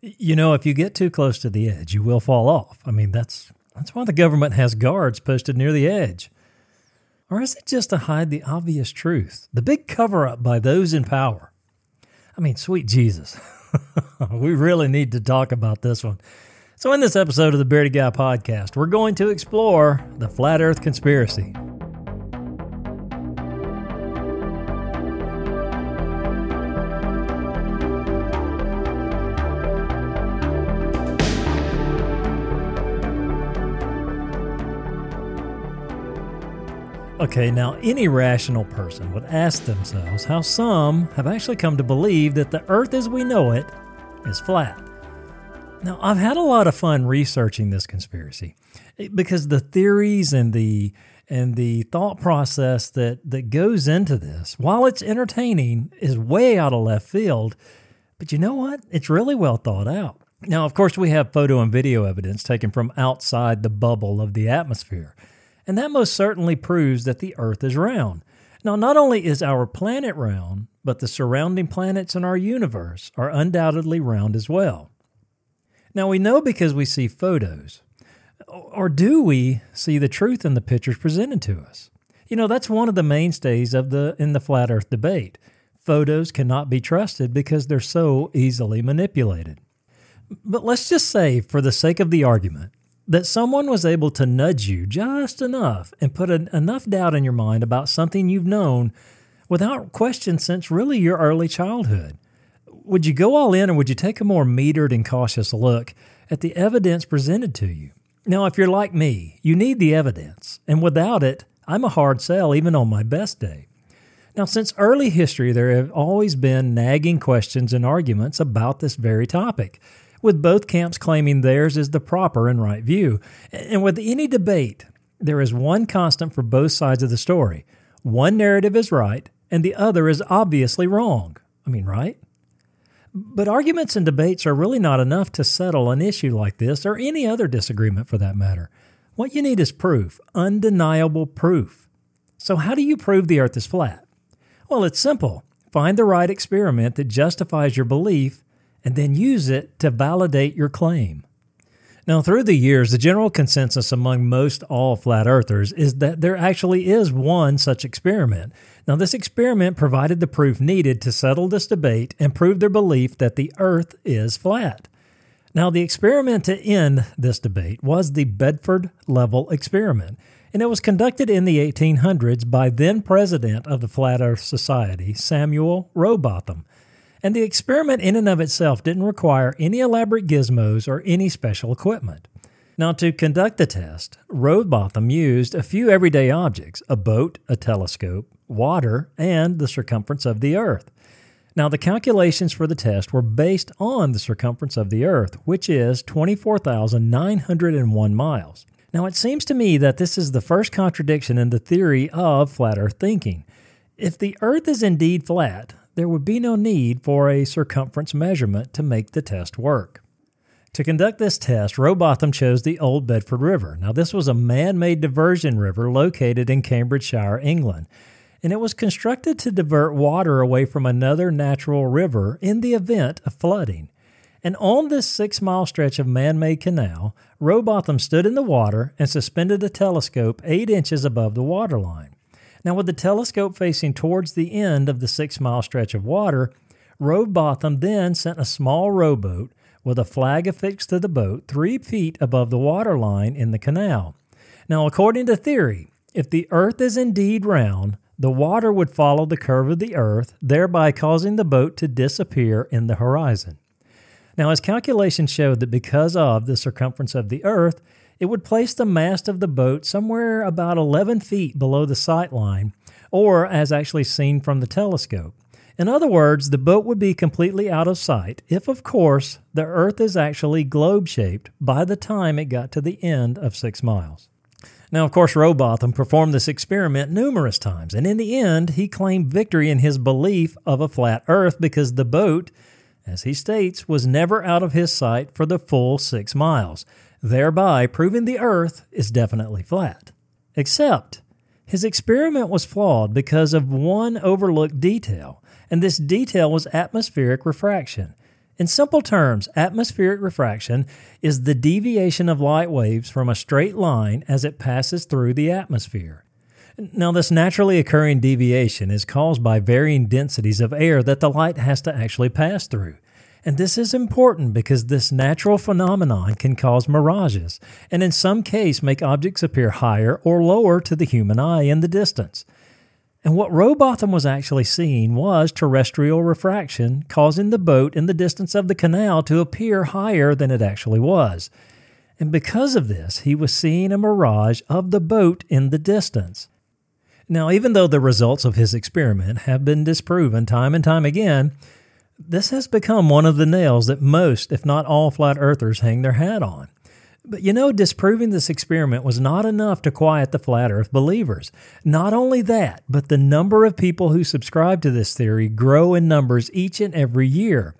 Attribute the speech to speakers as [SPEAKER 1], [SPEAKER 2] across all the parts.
[SPEAKER 1] You know, if you get too close to the edge, you will fall off. I mean, that's that's why the government has guards posted near the edge. Or is it just to hide the obvious truth, the big cover up by those in power? I mean, sweet Jesus. we really need to talk about this one. So, in this episode of the Bearded Guy podcast, we're going to explore the Flat Earth conspiracy. Okay, now any rational person would ask themselves how some have actually come to believe that the earth as we know it is flat. Now, I've had a lot of fun researching this conspiracy eh, because the theories and the and the thought process that that goes into this, while it's entertaining, is way out of left field. But you know what? It's really well thought out. Now, of course, we have photo and video evidence taken from outside the bubble of the atmosphere and that most certainly proves that the Earth is round. Now, not only is our planet round, but the surrounding planets in our universe are undoubtedly round as well. Now, we know because we see photos. Or do we see the truth in the pictures presented to us? You know, that's one of the mainstays of the in the flat earth debate. Photos cannot be trusted because they're so easily manipulated. But let's just say for the sake of the argument that someone was able to nudge you just enough and put an, enough doubt in your mind about something you've known without question since really your early childhood. Would you go all in or would you take a more metered and cautious look at the evidence presented to you? Now, if you're like me, you need the evidence, and without it, I'm a hard sell even on my best day. Now, since early history, there have always been nagging questions and arguments about this very topic with both camps claiming theirs is the proper and right view. And with any debate, there is one constant for both sides of the story. One narrative is right, and the other is obviously wrong. I mean, right? But arguments and debates are really not enough to settle an issue like this or any other disagreement for that matter. What you need is proof, undeniable proof. So, how do you prove the earth is flat? Well, it's simple. Find the right experiment that justifies your belief and then use it to validate your claim. Now, through the years, the general consensus among most all flat earthers is that there actually is one such experiment. Now, this experiment provided the proof needed to settle this debate and prove their belief that the earth is flat. Now, the experiment to end this debate was the Bedford Level experiment, and it was conducted in the 1800s by then president of the Flat Earth Society, Samuel Rowbotham. And the experiment in and of itself didn't require any elaborate gizmos or any special equipment. Now, to conduct the test, Rowbotham used a few everyday objects a boat, a telescope, water, and the circumference of the Earth. Now, the calculations for the test were based on the circumference of the Earth, which is 24,901 miles. Now, it seems to me that this is the first contradiction in the theory of flat Earth thinking. If the Earth is indeed flat, there would be no need for a circumference measurement to make the test work. To conduct this test, Rowbotham chose the Old Bedford River. Now, this was a man made diversion river located in Cambridgeshire, England, and it was constructed to divert water away from another natural river in the event of flooding. And on this six mile stretch of man made canal, Rowbotham stood in the water and suspended a telescope eight inches above the waterline. Now, with the telescope facing towards the end of the six mile stretch of water, Rowbotham then sent a small rowboat with a flag affixed to the boat three feet above the water line in the canal. Now, according to theory, if the earth is indeed round, the water would follow the curve of the earth, thereby causing the boat to disappear in the horizon. Now, his calculations showed that because of the circumference of the earth, it would place the mast of the boat somewhere about 11 feet below the sight line, or as actually seen from the telescope. In other words, the boat would be completely out of sight if, of course, the Earth is actually globe shaped by the time it got to the end of six miles. Now, of course, Rowbotham performed this experiment numerous times, and in the end, he claimed victory in his belief of a flat Earth because the boat, as he states, was never out of his sight for the full six miles thereby proving the Earth is definitely flat. Except, his experiment was flawed because of one overlooked detail, and this detail was atmospheric refraction. In simple terms, atmospheric refraction is the deviation of light waves from a straight line as it passes through the atmosphere. Now, this naturally occurring deviation is caused by varying densities of air that the light has to actually pass through. And this is important because this natural phenomenon can cause mirages, and in some case make objects appear higher or lower to the human eye in the distance. And what Rowbotham was actually seeing was terrestrial refraction, causing the boat in the distance of the canal to appear higher than it actually was. And because of this, he was seeing a mirage of the boat in the distance. Now, even though the results of his experiment have been disproven time and time again, this has become one of the nails that most, if not all, flat earthers hang their hat on. But you know, disproving this experiment was not enough to quiet the flat earth believers. Not only that, but the number of people who subscribe to this theory grow in numbers each and every year.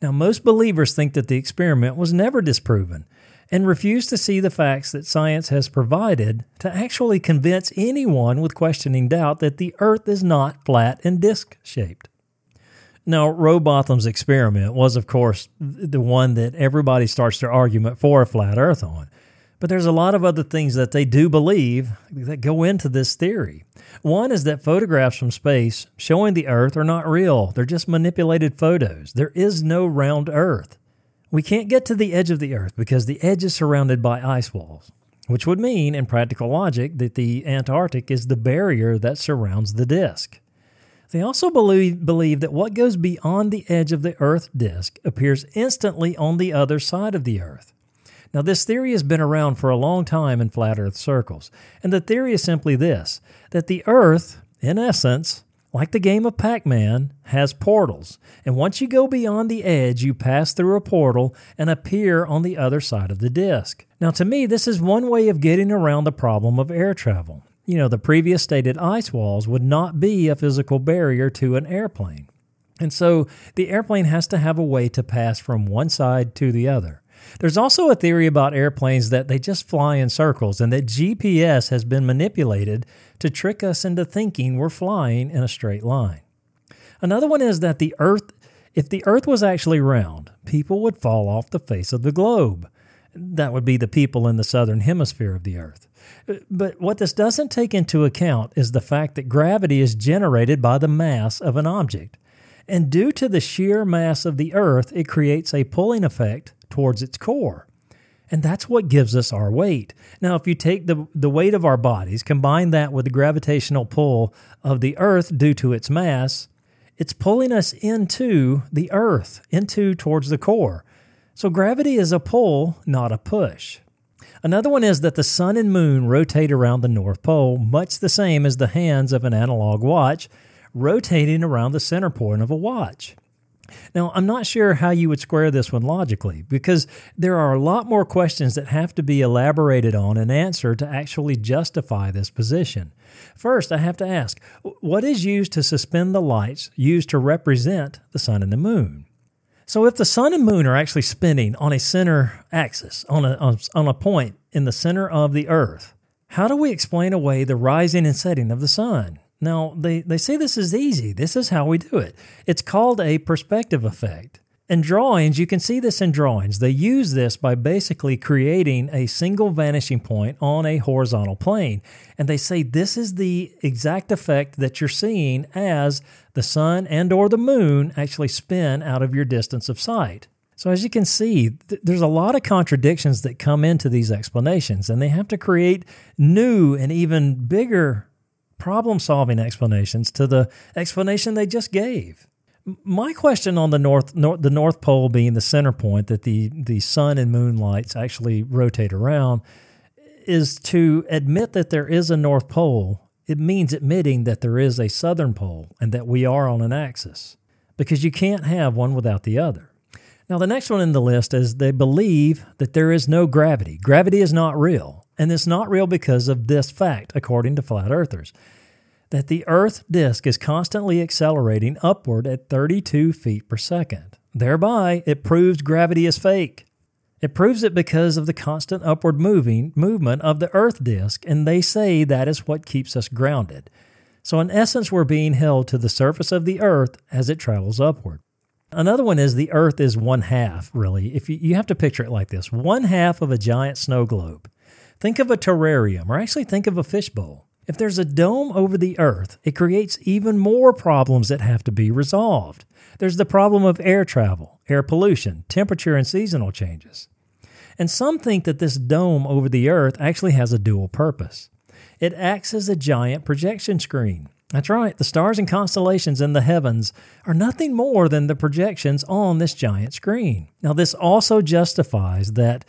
[SPEAKER 1] Now, most believers think that the experiment was never disproven and refuse to see the facts that science has provided to actually convince anyone with questioning doubt that the earth is not flat and disc shaped. Now, Rowbotham's experiment was, of course, the one that everybody starts their argument for a flat Earth on. But there's a lot of other things that they do believe that go into this theory. One is that photographs from space showing the Earth are not real, they're just manipulated photos. There is no round Earth. We can't get to the edge of the Earth because the edge is surrounded by ice walls, which would mean, in practical logic, that the Antarctic is the barrier that surrounds the disk. They also believe, believe that what goes beyond the edge of the Earth disk appears instantly on the other side of the Earth. Now, this theory has been around for a long time in flat Earth circles, and the theory is simply this that the Earth, in essence, like the game of Pac Man, has portals, and once you go beyond the edge, you pass through a portal and appear on the other side of the disk. Now, to me, this is one way of getting around the problem of air travel you know, the previous stated ice walls would not be a physical barrier to an airplane. And so the airplane has to have a way to pass from one side to the other. There's also a theory about airplanes that they just fly in circles and that GPS has been manipulated to trick us into thinking we're flying in a straight line. Another one is that the Earth, if the Earth was actually round, people would fall off the face of the globe. That would be the people in the southern hemisphere of the Earth. But what this doesn't take into account is the fact that gravity is generated by the mass of an object. And due to the sheer mass of the Earth, it creates a pulling effect towards its core. And that's what gives us our weight. Now, if you take the, the weight of our bodies, combine that with the gravitational pull of the Earth due to its mass, it's pulling us into the Earth, into towards the core. So gravity is a pull, not a push. Another one is that the sun and moon rotate around the North Pole, much the same as the hands of an analog watch rotating around the center point of a watch. Now, I'm not sure how you would square this one logically because there are a lot more questions that have to be elaborated on and answered to actually justify this position. First, I have to ask what is used to suspend the lights used to represent the sun and the moon? So if the sun and moon are actually spinning on a center axis, on a, on a point in the center of the earth, how do we explain away the rising and setting of the sun? Now, they, they say this is easy. This is how we do it. It's called a perspective effect. In drawings, you can see this in drawings. They use this by basically creating a single vanishing point on a horizontal plane. And they say this is the exact effect that you're seeing as the sun and or the moon actually spin out of your distance of sight. So as you can see, th- there's a lot of contradictions that come into these explanations and they have to create new and even bigger problem-solving explanations to the explanation they just gave my question on the north, north, the north pole being the center point that the the sun and moon lights actually rotate around is to admit that there is a north pole it means admitting that there is a southern pole and that we are on an axis because you can't have one without the other now the next one in the list is they believe that there is no gravity gravity is not real and it's not real because of this fact according to flat earthers that the Earth disk is constantly accelerating upward at 32 feet per second. Thereby, it proves gravity is fake. It proves it because of the constant upward moving movement of the Earth disk, and they say that is what keeps us grounded. So, in essence, we're being held to the surface of the Earth as it travels upward. Another one is the Earth is one half, really. If you, you have to picture it like this one half of a giant snow globe. Think of a terrarium, or actually think of a fishbowl. If there's a dome over the Earth, it creates even more problems that have to be resolved. There's the problem of air travel, air pollution, temperature, and seasonal changes. And some think that this dome over the Earth actually has a dual purpose. It acts as a giant projection screen. That's right, the stars and constellations in the heavens are nothing more than the projections on this giant screen. Now, this also justifies that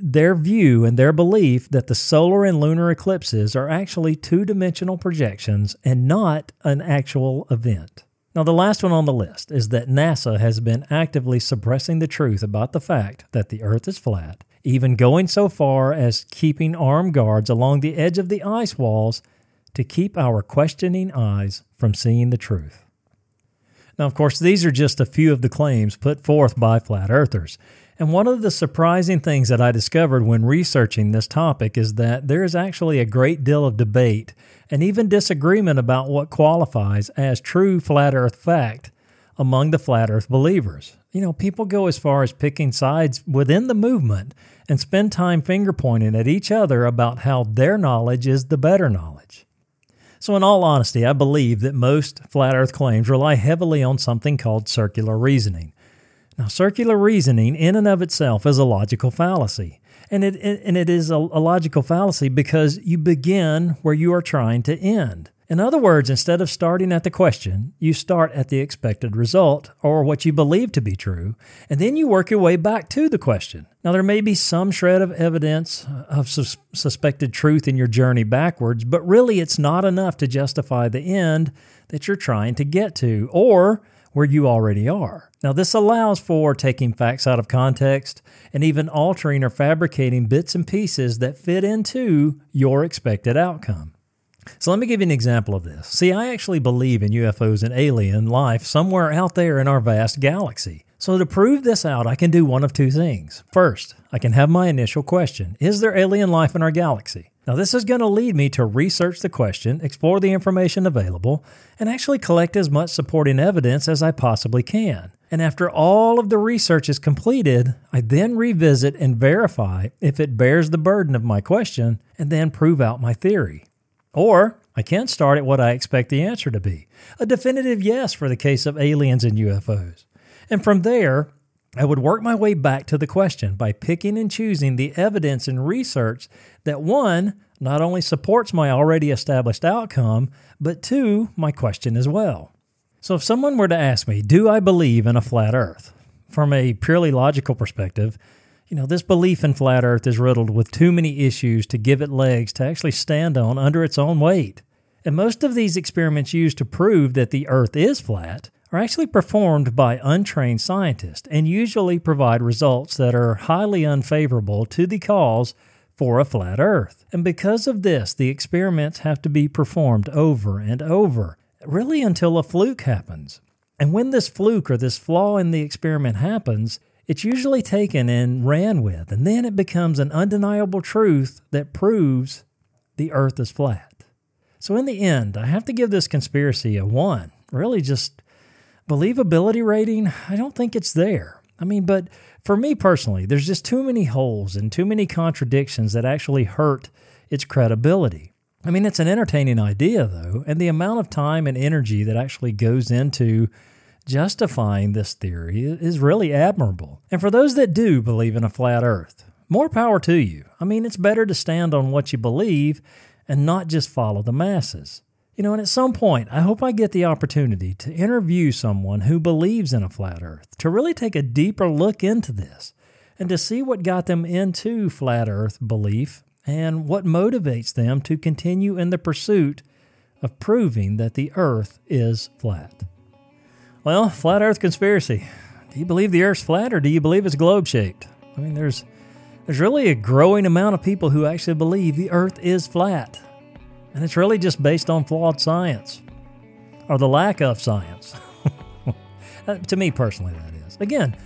[SPEAKER 1] their view and their belief that the solar and lunar eclipses are actually two dimensional projections and not an actual event. Now, the last one on the list is that NASA has been actively suppressing the truth about the fact that the Earth is flat, even going so far as keeping armed guards along the edge of the ice walls to keep our questioning eyes from seeing the truth. Now, of course, these are just a few of the claims put forth by flat earthers. And one of the surprising things that I discovered when researching this topic is that there is actually a great deal of debate and even disagreement about what qualifies as true flat earth fact among the flat earth believers. You know, people go as far as picking sides within the movement and spend time finger pointing at each other about how their knowledge is the better knowledge. So, in all honesty, I believe that most flat earth claims rely heavily on something called circular reasoning. Now, circular reasoning in and of itself is a logical fallacy. And it, and it is a, a logical fallacy because you begin where you are trying to end. In other words, instead of starting at the question, you start at the expected result or what you believe to be true, and then you work your way back to the question. Now, there may be some shred of evidence of sus- suspected truth in your journey backwards, but really it's not enough to justify the end that you're trying to get to or where you already are. Now, this allows for taking facts out of context and even altering or fabricating bits and pieces that fit into your expected outcome. So, let me give you an example of this. See, I actually believe in UFOs and alien life somewhere out there in our vast galaxy. So, to prove this out, I can do one of two things. First, I can have my initial question Is there alien life in our galaxy? Now, this is going to lead me to research the question, explore the information available, and actually collect as much supporting evidence as I possibly can. And after all of the research is completed, I then revisit and verify if it bears the burden of my question and then prove out my theory. Or I can start at what I expect the answer to be a definitive yes for the case of aliens and UFOs. And from there, I would work my way back to the question by picking and choosing the evidence and research that one, not only supports my already established outcome, but two, my question as well. So if someone were to ask me, do I believe in a flat earth? From a purely logical perspective, you know, this belief in flat earth is riddled with too many issues to give it legs to actually stand on under its own weight. And most of these experiments used to prove that the earth is flat are actually performed by untrained scientists and usually provide results that are highly unfavorable to the cause for a flat earth. And because of this, the experiments have to be performed over and over, really until a fluke happens. And when this fluke or this flaw in the experiment happens, it's usually taken and ran with, and then it becomes an undeniable truth that proves the earth is flat. So, in the end, I have to give this conspiracy a one. Really, just Believability rating, I don't think it's there. I mean, but for me personally, there's just too many holes and too many contradictions that actually hurt its credibility. I mean, it's an entertaining idea, though, and the amount of time and energy that actually goes into justifying this theory is really admirable. And for those that do believe in a flat earth, more power to you. I mean, it's better to stand on what you believe and not just follow the masses. You know, and at some point, I hope I get the opportunity to interview someone who believes in a flat earth, to really take a deeper look into this, and to see what got them into flat earth belief and what motivates them to continue in the pursuit of proving that the earth is flat. Well, flat earth conspiracy. Do you believe the earth's flat or do you believe it's globe shaped? I mean, there's there's really a growing amount of people who actually believe the earth is flat. And it's really just based on flawed science or the lack of science. Uh, to me personally, that is. Again,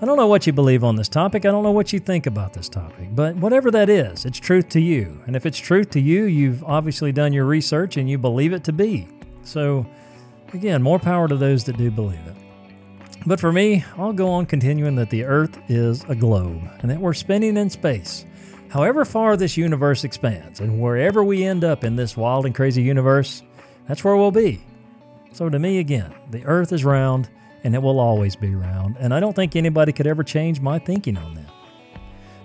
[SPEAKER 1] I don't know what you believe on this topic. I don't know what you think about this topic. But whatever that is, it's truth to you. And if it's truth to you, you've obviously done your research and you believe it to be. So, again, more power to those that do believe it. But for me, I'll go on continuing that the Earth is a globe and that we're spinning in space. However far this universe expands and wherever we end up in this wild and crazy universe, that's where we'll be. So to me, again, the Earth is round and it will always be round, and I don't think anybody could ever change my thinking on that.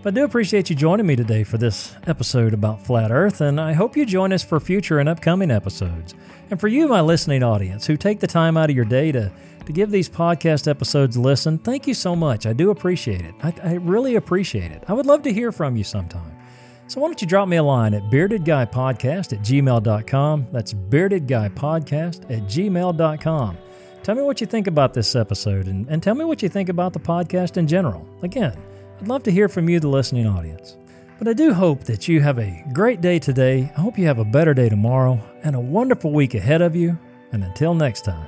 [SPEAKER 1] But I do appreciate you joining me today for this episode about Flat Earth, and I hope you join us for future and upcoming episodes. And for you, my listening audience, who take the time out of your day to, to give these podcast episodes a listen, thank you so much. I do appreciate it. I, I really appreciate it. I would love to hear from you sometime. So why don't you drop me a line at beardedguypodcast at gmail.com. That's beardedguypodcast at gmail.com. Tell me what you think about this episode and, and tell me what you think about the podcast in general. Again, I'd love to hear from you, the listening audience. But I do hope that you have a great day today. I hope you have a better day tomorrow and a wonderful week ahead of you. And until next time.